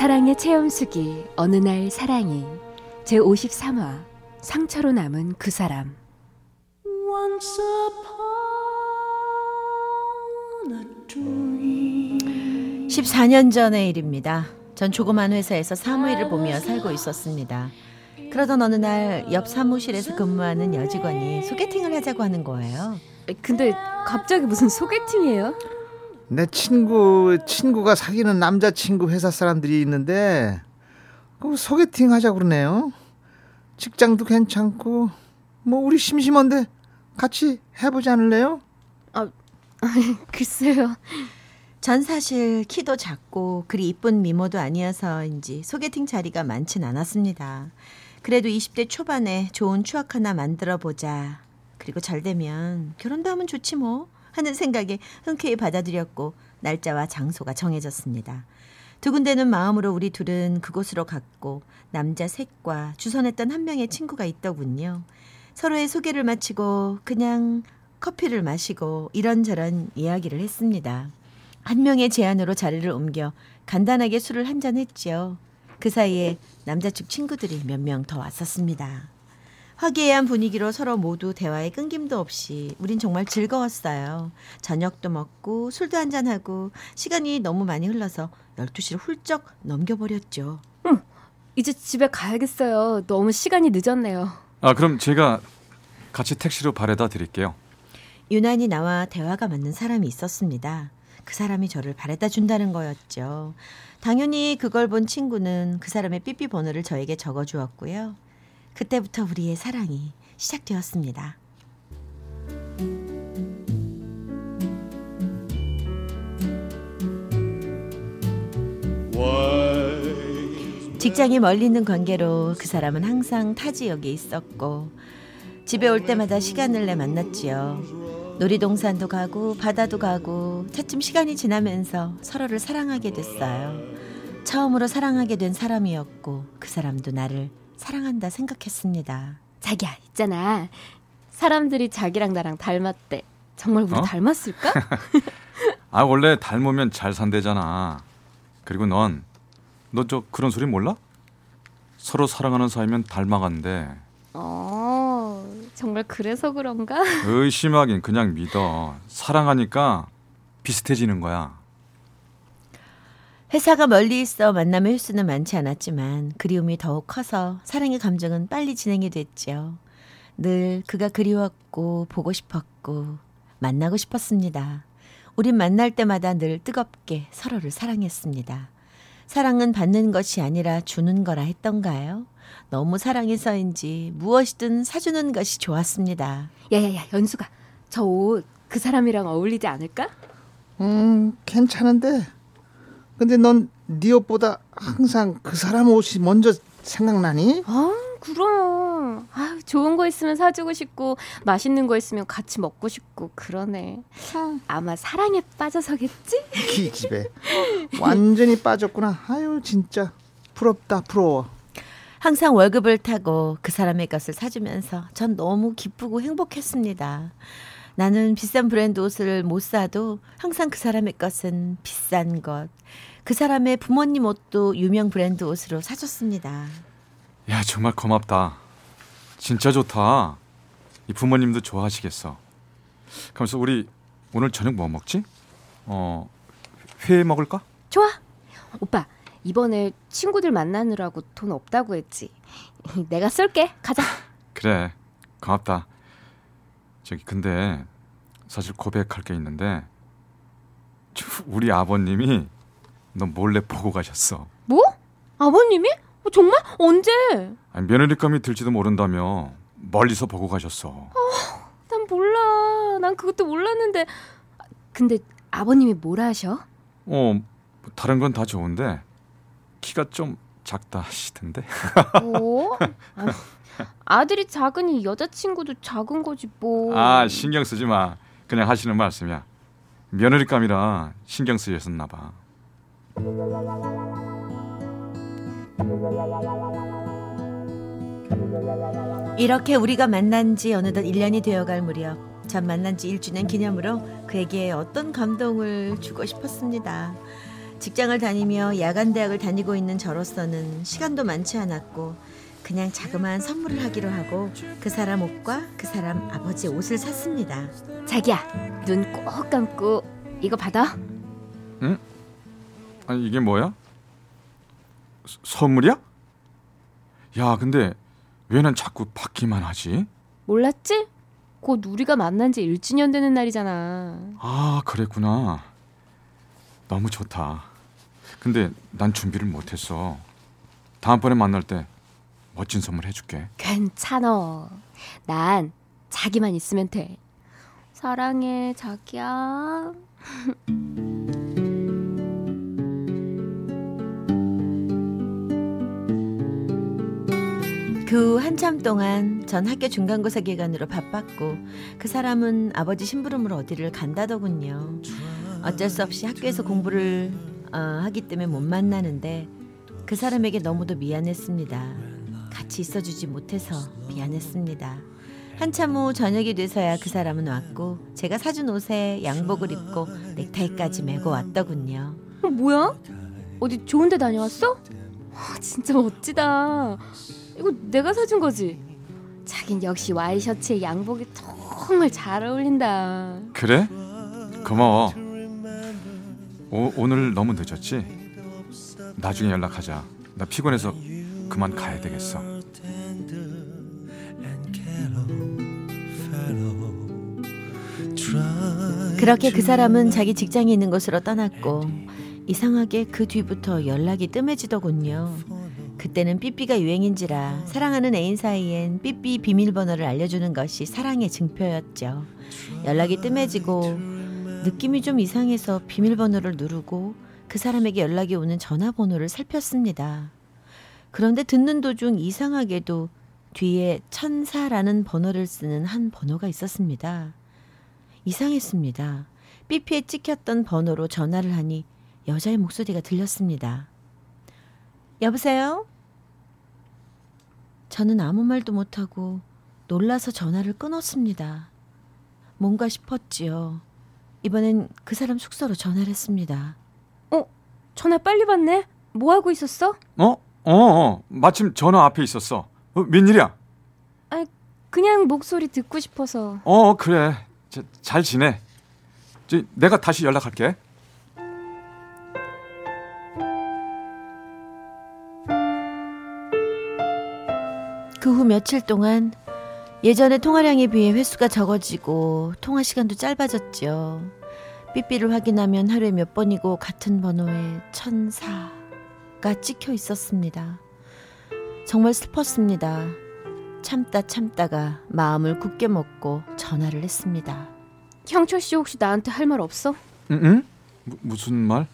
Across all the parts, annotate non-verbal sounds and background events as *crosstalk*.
사랑의 체험수기 어느 날 사랑이 제 53화 상처로 남은 그 사람 Once upon a dream. 14년 전의 일입니다. 전 조그만 회사에서 사무일을 보며 살고 있었습니다. 그러던 어느 날 옆 사무실에서 근무하는 여직원이 소개팅을 하자고 하는 거예요. 근데 갑자기 무슨 소개팅이에요? 내 친구 친구가 사귀는 남자 친구 회사 사람들이 있는데 그 소개팅 하자 그러네요. 직장도 괜찮고 뭐 우리 심심한데 같이 해보지 않을래요? *laughs* 글쎄요 전 사실 키도 작고 그리 이쁜 미모도 아니어서인지 소개팅 자리가 많진 않았습니다. 그래도 20대 초반에 좋은 추억 하나 만들어 보자. 그리고 잘 되면 결혼도 하면 좋지 뭐 하는 생각에 흔쾌히 받아들였고 날짜와 장소가 정해졌습니다. 두근대는 마음으로 우리 둘은 그곳으로 갔고 남자 셋과 주선했던 한 명의 친구가 있더군요. 서로의 소개를 마치고 그냥 커피를 마시고 이런저런 이야기를 했습니다. 한 명의 제안으로 자리를 옮겨 간단하게 술을 한 잔 했지요. 그 사이에 남자 측 친구들이 몇 명 더 왔었습니다. 화기애애한 분위기로 서로 모두 대화에 끊김도 없이 우린 정말 즐거웠어요. 저녁도 먹고 술도 한잔하고 시간이 너무 많이 흘러서 12시를 훌쩍 넘겨버렸죠. 이제 집에 가야겠어요 너무 시간이 늦었네요 아 그럼 제가 같이 택시로 바래다 드릴게요. 유난히 나와 대화가 맞는 사람이 있었습니다. 그 사람이 저를 바래다 준다는 거였죠. 당연히 그걸 본 친구는 그 사람의 삐삐 번호를 저에게 적어 주었고요. 그때부터 우리의 사랑이 시작되었습니다. 직장이 멀리 있는 관계로 그 사람은 항상 타 지역에 있었고 집에 올 때마다 시간을 내 만났지요. 놀이동산도 가고 바다도 가고 차츰 시간이 지나면서 서로를 사랑하게 됐어요. 처음으로 사랑하게 된 사람이었고 그 사람도 나를 사랑한다 생각했습니다. 자기야 있잖아 사람들이 자기랑 나랑 닮았대 정말 우리 어? 닮았을까? *laughs* 아 원래 닮으면 잘 산대잖아. 그리고 넌 너 저 그런 소리 몰라? 서로 사랑하는 사이면 닮아간대. 어 정말 그래서 그런가? *laughs* 의심하긴 그냥 믿어. 사랑하니까 비슷해지는 거야. 회사가 멀리 있어 만남의 횟수는 많지 않았지만 그리움이 더욱 커서 사랑의 감정은 빨리 진행이 됐죠. 늘 그가 그리웠고 보고 싶었고 만나고 싶었습니다. 우린 만날 때마다 늘 뜨겁게 서로를 사랑했습니다. 사랑은 받는 것이 아니라 주는 거라 했던가요? 너무 사랑해서인지 무엇이든 사주는 것이 좋았습니다. 야야야 연수가 저 옷 그 사람이랑 어울리지 않을까? 음 괜찮은데 근데 넌 네 옷보다 항상 그 사람 옷이 먼저 생각나니? 아 그럼 아 좋은 거 있으면 사주고 싶고 맛있는 거 있으면 같이 먹고 싶고 그러네 아마 사랑에 빠져서겠지? 기 집에 완전히 빠졌구나. 아유 진짜 부럽다 부러워. 항상 월급을 타고 그 사람의 것을 사주면서 전 너무 기쁘고 행복했습니다. 나는 비싼 브랜드 옷을 못 사도 항상 그 사람의 것은 비싼 것. 그 사람의 부모님 옷도 유명 브랜드 옷으로 사줬습니다. 야 정말 고맙다. 진짜 좋다. 이 부모님도 좋아하시겠어. 그러면서 우리 오늘 저녁 뭐 먹지? 어 회 먹을까? 좋아 오빠 이번에 친구들 만나느라고 돈 없다고 했지 *laughs* 내가 쏠게 가자 *laughs* 그래 고맙다. 저기 근데 사실 고백할 게 있는데 저, 우리 아버님이 너 몰래 보고 가셨어. 뭐? 아버님이? 어, 정말? 언제? 아니, 며느리감이 들지도 모른다며 멀리서 보고 가셨어. 난 몰라. 난 그것도 몰랐는데. 근데 아버님이 뭘 하셔? 어, 뭐 다른 건 다 좋은데 키가 좀 작다 하시던데. 뭐? 아휴, 아들이 작으니 여자친구도 작은 거지 뭐. 아 신경 쓰지 마. 그냥 하시는 말씀이야. 며느리감이라 신경 쓰였었나 봐. 이렇게 우리가 만난 지 어느덧 1년이 되어갈 무렵 전 만난 지 1주년 기념으로 그에게 어떤 감동을 주고 싶었습니다. 직장을 다니며 야간 대학을 다니고 있는 저로서는 시간도 많지 않았고 그냥 자그마한 선물을 하기로 하고 그 사람 옷과 그 사람 아버지 옷을 샀습니다. 자기야 눈 꼭 감고 이거 받아. 아니 이게 뭐야? 서- 선물이야? 야 근데 왜 난 자꾸 받기만 하지? 몰랐지? 곧 우리가 만난 지 1주년 되는 날이잖아. 아 그랬구나. 너무 좋다. 근데 난 준비를 못 했어. 다음번에 만날 때 멋진 선물 해줄게. 괜찮어. 난 자기만 있으면 돼. 사랑해, 자기야. *laughs* 그 후 한참 동안 전 학교 중간고사 기간으로 바빴고 그 사람은 아버지 심부름으로 어디를 간다더군요. 어쩔 수 없이 학교에서 공부를 어, 하기 때문에 못 만나는데 그 사람에게 너무도 미안했습니다. 같이 있어주지 못해서 미안했습니다. 한참 후 저녁이 돼서야 그 사람은 왔고 제가 사준 옷에 양복을 입고 넥타이까지 메고 왔더군요. 어, 뭐야? 어디 좋은 데 다녀왔어? 와, 진짜 멋지다. 이거 내가 사준 거지? 자긴 역시 와이셔츠에 양복이 정말 잘 어울린다. 그래? 고마워. 오, 오늘 너무 늦었지? 나중에 연락하자. 나 피곤해서 그만 가야 되겠어. 그렇게 그 사람은 자기 직장이 있는 곳으로 떠났고 이상하게 그 뒤부터 연락이 뜸해지더군요. 그때는 삐삐가 유행인지라 사랑하는 애인 사이엔 삐삐 비밀번호를 알려주는 것이 사랑의 증표였죠. 연락이 뜸해지고 느낌이 좀 이상해서 비밀번호를 누르고 그 사람에게 연락이 오는 전화번호를 살폈습니다. 그런데 듣는 도중 이상하게도 뒤에 천사라는 번호를 쓰는 한 번호가 있었습니다. 이상했습니다. 삐삐에 찍혔던 번호로 전화를 하니 여자의 목소리가 들렸습니다. 여보세요? 저는 아무 말도 못하고 놀라서 전화를 끊었습니다. 뭔가 싶었지요. 이번엔 그 사람 숙소로 전화를 했습니다. 전화 빨리 받네. 뭐 하고 있었어? 어? 어, 어. 마침 전화 앞에 있었어. 어, 웬일이야? 그냥 목소리 듣고 싶어서. 어, 그래. 자, 잘 지내. 저, 내가 다시 연락할게. 그 후 며칠 동안 예전의 통화량에 비해 횟수가 적어지고 통화 시간도 짧아졌죠. 삐삐를 확인하면 하루에 몇 번이고 같은 번호에 천사가 찍혀 있었습니다. 정말 슬펐습니다. 참다 참다가 마음을 굳게 먹고 전화를 했습니다. 형철 씨 혹시 나한테 할 말 없어? 응? 응? 무, 무슨 말?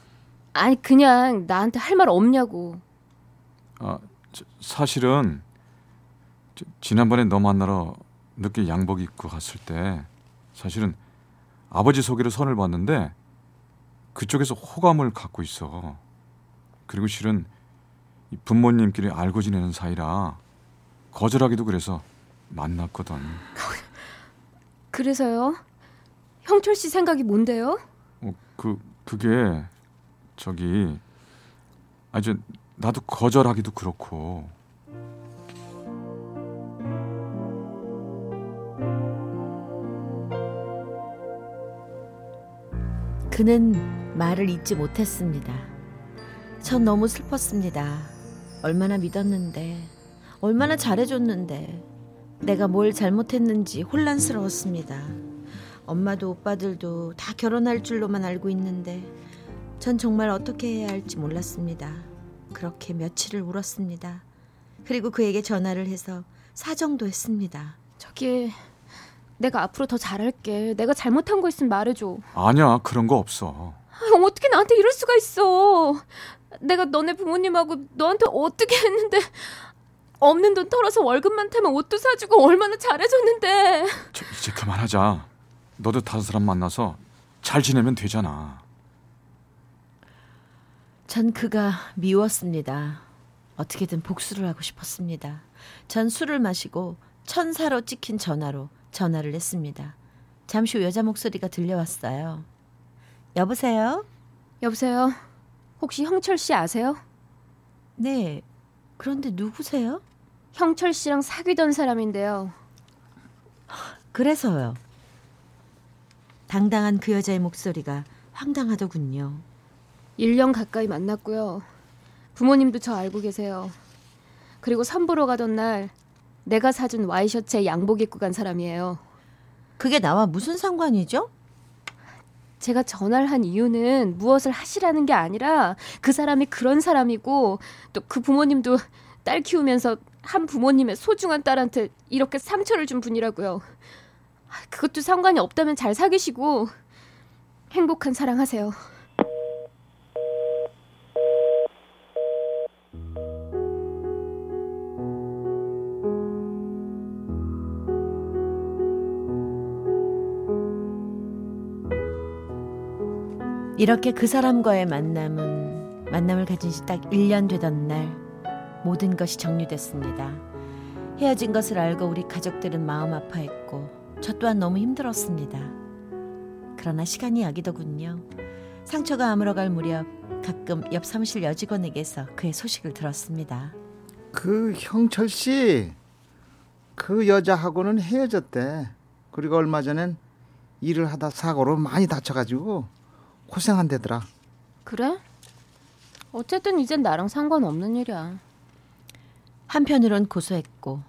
아니 그냥 나한테 할 말 없냐고. 아, 저, 사실은 저, 지난번에 너 만나러 늦게 양복 입고 갔을 때 사실은 아버지 소개로 선을 봤는데 그쪽에서 호감을 갖고 있어. 그리고 실은 이 부모님끼리 알고 지내는 사이라 거절하기도 그래서 만났거든. 그래서요? 형철 씨 생각이 뭔데요? 어, 그 그게 저기 아주 나도 거절하기도 그렇고 그는 말을 잊지 못했습니다. 전 너무 슬펐습니다. 얼마나 믿었는데, 얼마나 잘해줬는데, 내가 뭘 잘못했는지 혼란스러웠습니다. 엄마도 오빠들도 다 결혼할 줄로만 알고 있는데, 전 정말 어떻게 해야 할지 몰랐습니다. 그렇게 며칠을 울었습니다. 그리고 그에게 전화를 해서 사정도 했습니다. 저기 내가 앞으로 더 잘할게. 내가 잘못한 거 있으면 말해줘. 아니야 그런 거 없어. 아, 형 어떻게 나한테 이럴 수가 있어? 내가 너네 부모님하고 너한테 어떻게 했는데 없는 돈 털어서 월급만 타면 옷도 사주고 얼마나 잘해줬는데 저, 이제 그만하자. 너도 다른 사람 만나서 잘 지내면 되잖아. 전 그가 미웠습니다. 어떻게든 복수를 하고 싶었습니다. 전 술을 마시고 천사로 찍힌 전화로 전화를 했습니다. 잠시 후 여자 목소리가 들려왔어요. 여보세요? 여보세요 혹시 형철 씨 아세요? 네. 그런데 누구세요? 형철 씨랑 사귀던 사람인데요 그래서요. 당당한 그 여자의 목소리가 황당하더군요. 1년 가까이 만났고요 부모님도 저 알고 계세요 그리고 선보러 가던 날 내가 사준 와이셔츠에 양복 입고 간 사람이에요 그게 나와 무슨 상관이죠? 제가 전화를 한 이유는 무엇을 하시라는 게 아니라 그 사람이 그런 사람이고 또 그 부모님도 딸 키우면서 한 부모님의 소중한 딸한테 이렇게 상처를 준 분이라고요. 아, 그것도 상관이 없다면 잘 사귀시고 행복한 사랑하세요. 이렇게 그 사람과의 만남은 만남을 가진 지 딱 1년 되던 날 모든 것이 정리됐습니다. 헤어진 것을 알고 우리 가족들은 마음 아파했고 저 또한 너무 힘들었습니다. 그러나 시간이 약이더군요. 상처가 아물어갈 무렵 가끔 옆 사무실 여직원에게서 그의 소식을 들었습니다. 그 형철 씨, 그 여자하고는 헤어졌대. 그리고 얼마 전엔 일을 하다 사고로 많이 다쳐가지고 고생한대더라. 그래? 어쨌든 이젠 나랑 상관없는 일이야. 한편으론 고소했고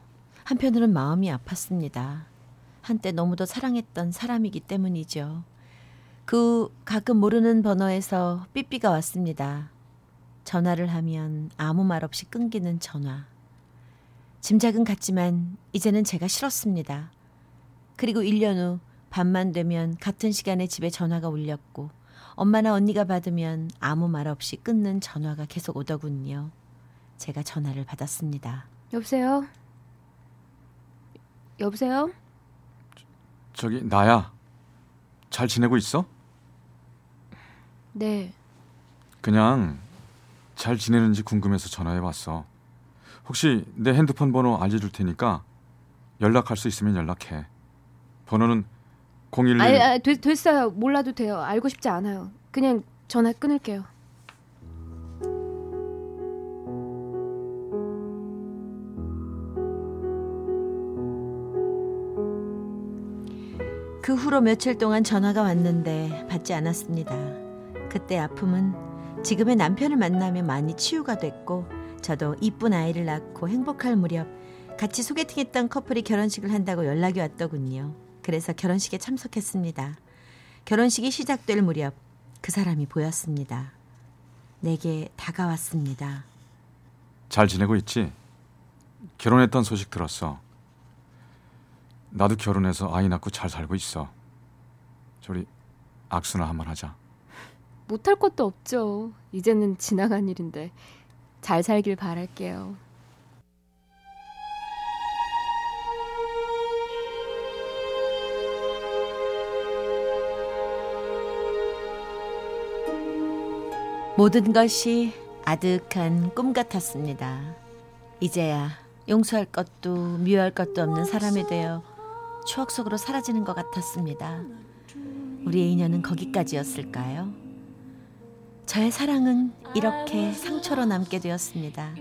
한편으론 마음이 아팠습니다. 한때 너무도 사랑했던 사람이기 때문이죠. 그 가끔 모르는 번호에서 삐삐가 왔습니다. 전화를 하면 아무 말 없이 끊기는 전화. 짐작은 갔지만 이제는 제가 싫었습니다. 그리고 1년 후 밤만 되면 같은 시간에 집에 전화가 울렸고 엄마나 언니가 받으면 아무 말 없이 끊는 전화가 계속 오더군요. 제가 전화를 받았습니다. 여보세요? 여보세요? 저 기 나야. 잘 지내고 있어? 네. 그냥 잘 지내는지 궁금해서 전화해 봤어. 혹시 내 핸드폰 번호 알려줄 테니까 연락할 수 있으면 연락해. 번호는 011 아니, 아, 되, 됐어요. 몰라도 돼요. 알고 싶지 않아요. 그냥 전화 끊을게요. 그 후로 며칠 동안 전화가 왔는데 받지 않았습니다. 그때 아픔은 지금의 남편을 만나며 많이 치유가 됐고 저도 이쁜 아이를 낳고 행복할 무렵 같이 소개팅했던 커플이 결혼식을 한다고 연락이 왔더군요. 그래서 결혼식에 참석했습니다. 결혼식이 시작될 무렵 그 사람이 보였습니다. 내게 다가왔습니다. 잘 지내고 있지? 결혼했던 소식 들었어. 나도 결혼해서 아이 낳고 잘 살고 있어. 저리 악수나 한번 하자. 못할 것도 없죠. 이제는 지나간 일인데 잘 살길 바랄게요. 모든 것이 아득한 꿈 같았습니다. 이제야 용서할 것도 미워할 것도 없는 사람이 되어 추억 속으로 사라지는 것 같았습니다. 우리의 인연은 거기까지였을까요? 저의 사랑은 이렇게 상처로 남게 되었습니다.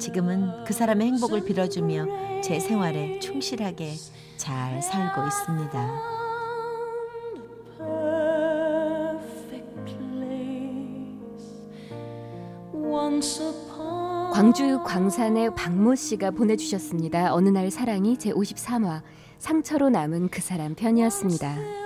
지금은 그 사람의 행복을 빌어주며 제 생활에 충실하게 잘 살고 있습니다. 광주 광산의 박모 씨가 보내주셨습니다. 어느 날 사랑이 제 53화 상처로 남은 그 사람 편이었습니다.